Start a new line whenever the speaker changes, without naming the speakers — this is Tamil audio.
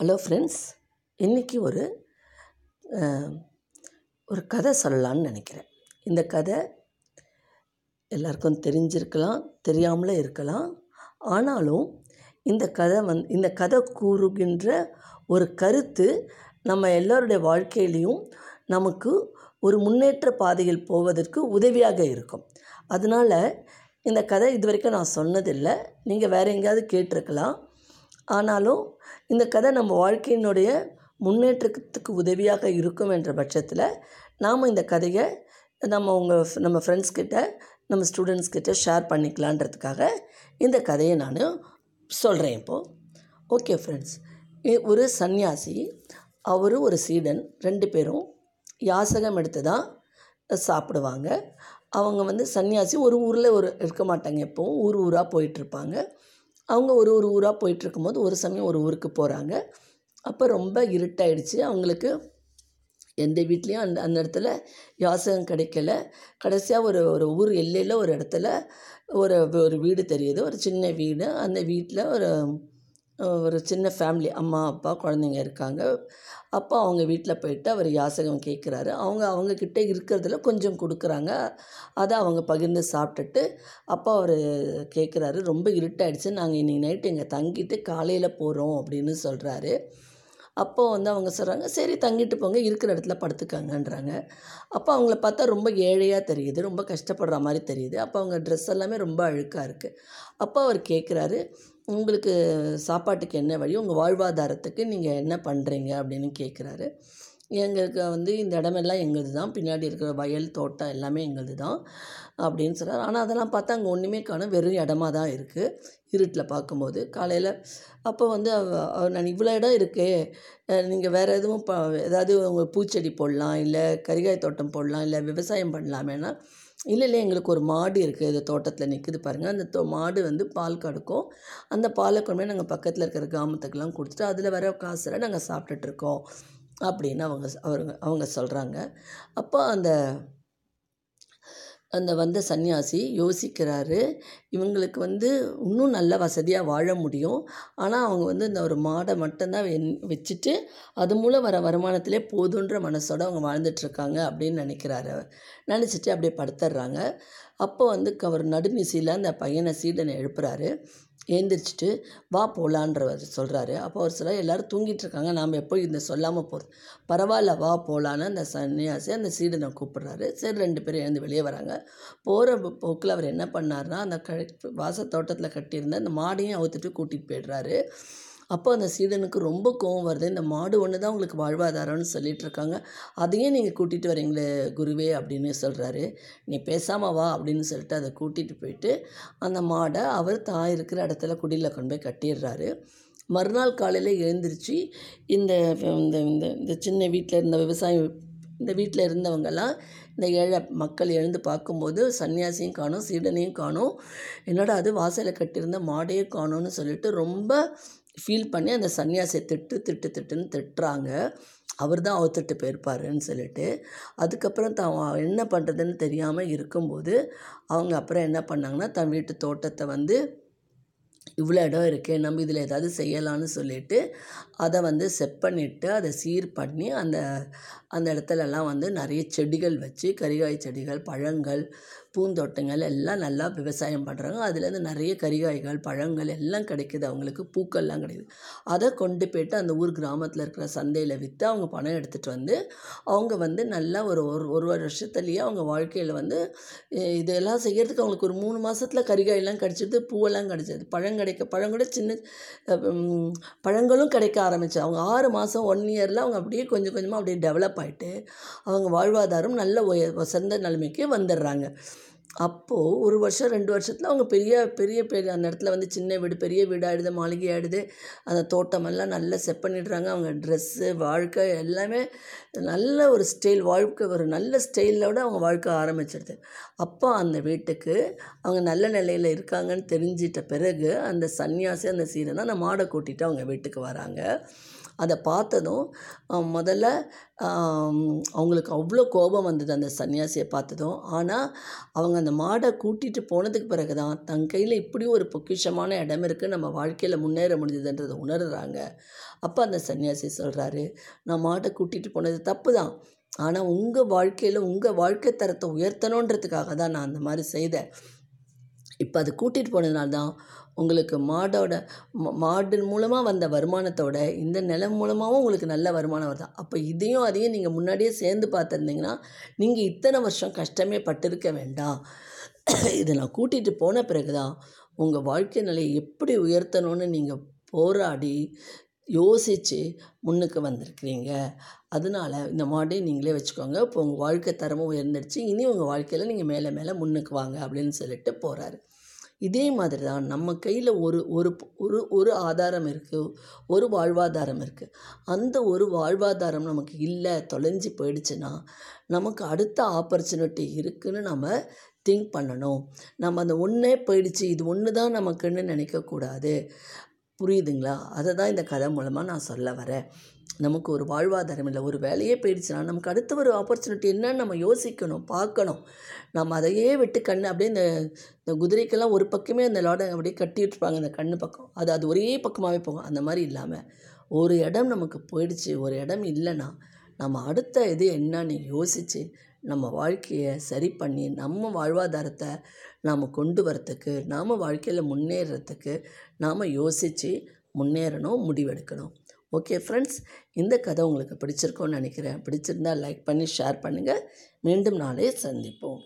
ஹலோ ஃப்ரெண்ட்ஸ் இன்றைக்கி ஒரு ஒரு கதை சொல்லலான்னு நினைக்கிறேன். இந்த கதை எல்லாருக்கும் தெரிஞ்சிருக்கலாம் தெரியாமலே இருக்கலாம். ஆனாலும் இந்த கதை வந் இந்த கதை கூறுகின்ற ஒரு கருத்து நம்ம எல்லோருடைய வாழ்க்கையிலையும் நமக்கு ஒரு முன்னேற்ற பாதையில் போவதற்கு உதவியாக இருக்கும். அதனால் இந்த கதை இது வரைக்கும் நான் சொன்னதில்லை. நீங்கள் வேறு எங்கேயாவது கேட்டிருக்கலாம். ஆனாலும் இந்த கதை நம்ம வாழ்க்கையினுடைய முன்னேற்றத்துக்கு உதவியாக இருக்கும் என்ற பட்சத்தில் நாம் இந்த கதையை நம்ம உங்கள் நம்ம ஃப்ரெண்ட்ஸ் கிட்ட நம்ம ஸ்டூடெண்ட்ஸ் கிட்ட ஷேர் பண்ணிக்கலான்றதுக்காக இந்த கதையை நான் சொல்கிறேன் இப்போது ஓகே ஃப்ரெண்ட்ஸ் ஒரு சன்னியாசி அவர் ஒரு சீடன் ரெண்டு பேரும் யாசகம் எடுத்து தான் சாப்பிடுவாங்க. அவங்க வந்து சன்னியாசி ஒரு ஊரில் ஒரு இருக்க மாட்டாங்க எப்போவும் ஊர் ஊராக போயிட்டுருப்பாங்க அவங்க ஒரு ஒரு ஊராக போயிட்டுருக்கும்போது ஒரு சமயம் ஒரு ஊருக்கு போகிறாங்க அப்போ ரொம்ப இருட்டாயிடுச்சு. அவங்களுக்கு எந்த வீட்லேயும் அந்த அந்த இடத்துல யாசகம் கிடைக்கல. கடைசியாக ஒரு ஒரு ஊர் எல்லையில் ஒரு இடத்துல ஒரு ஒரு வீடு தெரியுது. ஒரு சின்ன வீடு. அந்த வீட்டில் ஒரு ஒரு சின்ன ஃபேமிலி அம்மா அப்பா குழந்தைங்க இருக்காங்க. அப்பா அவங்க வீட்டில் போயிட்டு அவர் யாசகம் கேட்குறாரு அவங்க அவங்கக்கிட்ட இருக்கிறதுல கொஞ்சம் கொடுக்குறாங்க. அதை அவங்க பகிர்ந்து சாப்பிட்டுட்டு அப்பா அவர் கேட்குறாரு ரொம்ப இருட்டாயிடுச்சு. நாங்கள் இன்றைக்கி நைட்டு இங்கே தங்கிட்டு காலையில் போகிறோம் அப்படின்னு சொல்கிறாரு அப்போது வந்து அவங்க சொல்கிறாங்க சரி தங்கிட்டு போங்க. இருக்கிற இடத்துல படுத்துக்காங்கன்றாங்க. அப்போ அவங்கள பார்த்தா ரொம்ப ஏழையாக தெரியுது ரொம்ப கஷ்டப்படுற மாதிரி தெரியுது. அப்போ அவங்க ட்ரெஸ் எல்லாமே ரொம்ப அழுக்காக இருக்குது அப்போ அவர் கேட்குறாரு உங்களுக்கு சாப்பாட்டுக்கு என்ன வழி? உங்கள் வாழ்வாதாரத்துக்கு நீங்கள் என்ன பண்ணுறீங்க அப்படின்னு கேட்குறாரு எங்களுக்கு வந்து இந்த இடமெல்லாம் எங்களுது தான். பின்னாடி இருக்கிற வயல் தோட்டம் எல்லாமே எங்களுது தான் அப்படின்னு சொல்கிறார் ஆனால் அதெல்லாம் பார்த்தா அங்கே ஒன்றுமே காணும். வெறும் இடமா தான் இருக்குது இருட்டில் பார்க்கும்போது. காலையில் அப்போ வந்து நான் இவ்வளோ இடம் இருக்கே. நீங்கள் வேறு எதுவும் ப ஏதாவது உங்கள் பூச்செடி போடலாம் இல்லை கரிகாய் தோட்டம் போடலாம் இல்லை விவசாயம் பண்ணலாமேனா இல்லை இல்லை. எங்களுக்கு ஒரு மாடு இருக்குது இது தோட்டத்தில் நிற்குது பாருங்கள் அந்த தோ மாடு வந்து பால் கறக்கும். அந்த பாலை கொண்டு போய் நாங்கள் பக்கத்தில் இருக்கிற கிராமத்துக்கெல்லாம் கொடுத்துட்டு அதில் வர காசில் நாங்கள் சாப்பிட்டுட்ருக்கோம் அப்படின்னு அவங்க அவங்க அவங்க சொல்கிறாங்க அப்போ அந்த அந்த வந்த சன்னியாசி யோசிக்கிறாரு. இவங்களுக்கு வந்து இன்னும் நல்ல வசதியாக வாழ முடியும். ஆனால் அவங்க வந்து இந்த ஒரு மாடை மட்டும்தான் வென் வச்சுட்டு அது மூலம் வர வருமானத்திலே போதுன்ற மனசோடு அவங்க வாழ்ந்துட்டுருக்காங்க அப்படின்னு நினைக்கிறாரு நினச்சிட்டு அப்படியே படுத்துடுறாங்க அப்போ வந்து அவர் நடுநிசையில் அந்த பையனை சீடனை எழுப்புறாரு. எழுந்திரிச்சிட்டு வா போகலான்றவர் சொல்கிறாரு அப்போ அவர் சொல்ல எல்லோரும் தூங்கிட்டு இருக்காங்க. நாம் எப்போ இந்த சொல்லாமல் போகிறது பரவாயில்ல வா போகலான்னு அந்த சன்னியாசி அந்த சீடனை கூப்பிட்றாரு. சரி ரெண்டு பேரும் எழுந்து வெளியே வராங்க. போகிற போக்கில் அவர் என்ன பண்ணார்னா அந்த க வாச தோட்டத்தில் கட்டியிருந்த அந்த மாடையும் அவுத்துட்டு கூட்டிகிட்டு போயிடுறாரு. அப்போ அந்த சீடனுக்கு ரொம்ப கோவம் வருது. இந்த மாடு ஒன்று தான் உங்களுக்கு வாழ்வாதாரம்னு சொல்லிகிட்ருக்காங்க இருக்காங்க அதையும் நீங்கள் கூட்டிகிட்டு வரீங்களே குருவே அப்படின்னு சொல்கிறாரு நீ பேசாமல் வா அப்படின்னு சொல்லிட்டு அதை கூட்டிகிட்டு போயிட்டு அந்த மாடை அவர் தான் இருக்கிற இடத்துல குடியில் கொண்டு போய் கட்டிடுறாரு. மறுநாள் காலையில் எழுந்திரிச்சு இந்த இந்த இந்த இந்த சின்ன வீட்டில் இருந்த விவசாயம் இந்த வீட்டில் இருந்தவங்கெல்லாம் இந்த ஏழை மக்கள் எழுந்து பார்க்கும்போது சன்னியாசியும் காணும் சீடனையும் காணும். என்னடா அது வாசலில் கட்டியிருந்த மாடையும் காணும்னு சொல்லிட்டு ரொம்ப ஃபீல் பண்ணி அந்த சன்னியாசியை திட்டு திட்டு திட்டுன்னு திட்டுறாங்க. அவர் தான் அவுத்துட்டு போயிருப்பாருன்னு சொல்லிட்டு. அதுக்கப்புறம் தான் என்ன பண்ணுறதுன்னு தெரியாமல் இருக்கும்போது அவங்க அப்புறம் என்ன பண்ணாங்கன்னா தன் வீட்டு தோட்டத்தை வந்து இவ்வளோ இடம் இருக்குது நம்ம இதில் ஏதாவது செய்யலான்னு சொல்லிட்டு அதை வந்து செப் பண்ணிவிட்டு அதை சீர் பண்ணி அந்த அந்த இடத்துலலாம் வந்து நிறைய செடிகள் வச்சு கறிகாய் செடிகள் பழங்கள் பூந்தோட்டங்கள் எல்லாம் நல்லா விவசாயம் பண்ணுறாங்க அதுலேருந்து நிறைய கறிகாய்கள் பழங்கள் எல்லாம் கிடைக்குது. அவங்களுக்கு பூக்கள்லாம் கிடைக்குது. அதை கொண்டு போய்ட்டு அந்த ஊர் கிராமத்தில் இருக்கிற சந்தையில் விற்று அவங்க பணம் எடுத்துகிட்டு வந்து அவங்க வந்து நல்லா ஒரு ஒரு ஒரு வருஷத்துலேயே அவங்க வாழ்க்கையில் வந்து இதெல்லாம் செய்கிறதுக்கு அவங்களுக்கு ஒரு மூணு மாதத்தில் கறிகாயெல்லாம் கிடச்சிது பூவெல்லாம் கிடச்சிது. பழம் கிடைக்க பழம் கூட சின்ன பழங்களும் கிடைக்க ஆரம்பிச்சு. அவங்க ஆறு மாதம் ஒன் இயரில் அவங்க அப்படியே கொஞ்சம் கொஞ்சமாக அப்படியே டெவலப் ஆகிட்டு அவங்க வாழ்வாதாரம் நல்ல உயர் உசந்த நிலைமைக்கு வந்துடுறாங்க. அப்போது ஒரு வருஷம் ரெண்டு வருஷத்தில் அவங்க பெரிய பெரிய பெரிய அந்த இடத்துல வந்து சின்ன வீடு பெரிய வீடாகிடுது மாளிகை ஆகிடுது அந்த தோட்டமெல்லாம் நல்லா செட் பண்ணிடுறாங்க. அவங்க ட்ரெஸ்ஸு வாழ்க்கை எல்லாமே நல்ல ஒரு ஸ்டைல் வாழ்க்கை ஒரு நல்ல ஸ்டைலோடு அவங்க வாழ்க்கை ஆரம்பிச்சிடுது. அப்போ அந்த வீட்டுக்கு அவங்க நல்ல நிலையில் இருக்காங்கன்னு தெரிஞ்சிட்ட பிறகு அந்த சன்னியாசி அந்த சீரனை அந்த மாடை கூட்டிகிட்டு அவங்க வீட்டுக்கு வராங்க. அதை பார்த்ததும் முதல்ல அவங்களுக்கு அவ்வளோ கோபம் வந்தது அந்த சன்னியாசியை பார்த்ததும். ஆனால் அவங்க அந்த மாடை கூட்டிகிட்டு போனதுக்கு பிறகு தான் தன் கையில் இப்படி ஒரு பொக்கிஷமான இடம் இருக்குது நம்ம வாழ்க்கையில் முன்னேற முடிஞ்சதுன்றதை உணர்கிறாங்க அப்போ அந்த சன்னியாசி சொல்கிறாரு நான் மாட்டை கூட்டிகிட்டு போனது தப்பு தான் ஆனால் உங்கள் வாழ்க்கையில் உங்கள் வாழ்க்கை தரத்தை உயர்த்தணுன்றதுக்காக தான் நான் அந்த மாதிரி செய்தேன். இப்போ அது கூட்டிகிட்டு போனதுனால தான் உங்களுக்கு மாடோட மா மாடு மூலமாக வந்த வருமானத்தோட இந்த நிலம் மூலமாகவும் உங்களுக்கு நல்ல வருமானம் வருது? அப்போ இதையும் அதையும் நீங்கள் முன்னாடியே சேர்ந்து பார்த்துருந்தீங்கன்னா நீங்கள் இத்தனை வருஷம் கஷ்டமே பட்டிருக்க வேண்டாம். இதை நான் கூட்டிகிட்டு போன பிறகு தான் உங்கள் வாழ்க்கை நிலையை எப்படி உயர்த்தணும்னு நீங்கள் போராடி யோசித்து முன்னுக்கு வந்திருக்கிறீங்க. அதனால இந்த மாடே நீங்களே வச்சுக்கோங்க. இப்போ உங்கள் வாழ்க்கை தரமும் உயர்ந்துடுச்சு. இனி உங்கள் வாழ்க்கையில் நீங்கள் மேலே மேலே முன்னுக்கு வாங்க அப்படின்னு சொல்லிட்டு போகிறாரு இதே மாதிரி தான் நம்ம கையில் ஒரு ஒரு ஒரு ஒரு ஆதாரம் இருக்குது ஒரு வாழ்வாதாரம் இருக்குது அந்த ஒரு வாழ்வாதாரம் நமக்கு இல்லை தொலைஞ்சு போயிடுச்சுன்னா நமக்கு அடுத்த ஆப்பர்ச்சுனிட்டி இருக்குதுன்னு நம்ம திங்க் பண்ணணும். நம்ம அந்த ஒன்றே போயிடுச்சு. இது ஒன்று தான் நமக்குன்னு நினைக்கக்கூடாது. புரியுதுங்களா? அதை தான் இந்த கதை மூலமாக நான் சொல்ல வரேன். நமக்கு ஒரு வாழ்வாதாரம் இல்லை. ஒரு வேலையே போயிடுச்சுன்னா நமக்கு அடுத்த ஒரு ஆப்பர்ச்சுனிட்டி என்னன்னு நம்ம யோசிக்கணும் பார்க்கணும். நம்ம அதையே விட்டு கண் அப்படியே இந்த இந்த குதிரைக்கெல்லாம் ஒரு பக்கமே அந்த லாடை அப்படியே கட்டி விட்டுருப்பாங்க அந்த கண்ணு பக்கம். அது அது ஒரே பக்கமாகவே போகும். அந்த மாதிரி இல்லாமல் ஒரு இடம் நமக்கு போயிடுச்சு. ஒரு இடம் இல்லைன்னா நம்ம அடுத்த இது என்னன்னு யோசித்து நம்ம வாழ்க்கையை சரி பண்ணி நம்ம வாழ்வாதாரத்தை நாம் கொண்டு வரத்துக்கு நாம் வாழ்க்கையில் முன்னேறத்துக்கு நாம் யோசித்து முன்னேறணும் முடிவெடுக்கணும். ஓகே ஃப்ரெண்ட்ஸ் இந்த கதை உங்களுக்கு பிடிச்சிருக்கோன்னு நினைக்கிறேன். பிடிச்சிருந்தால் லைக் பண்ணி ஷேர் பண்ணுங்கள் மீண்டும் நாளே சந்திப்போம்.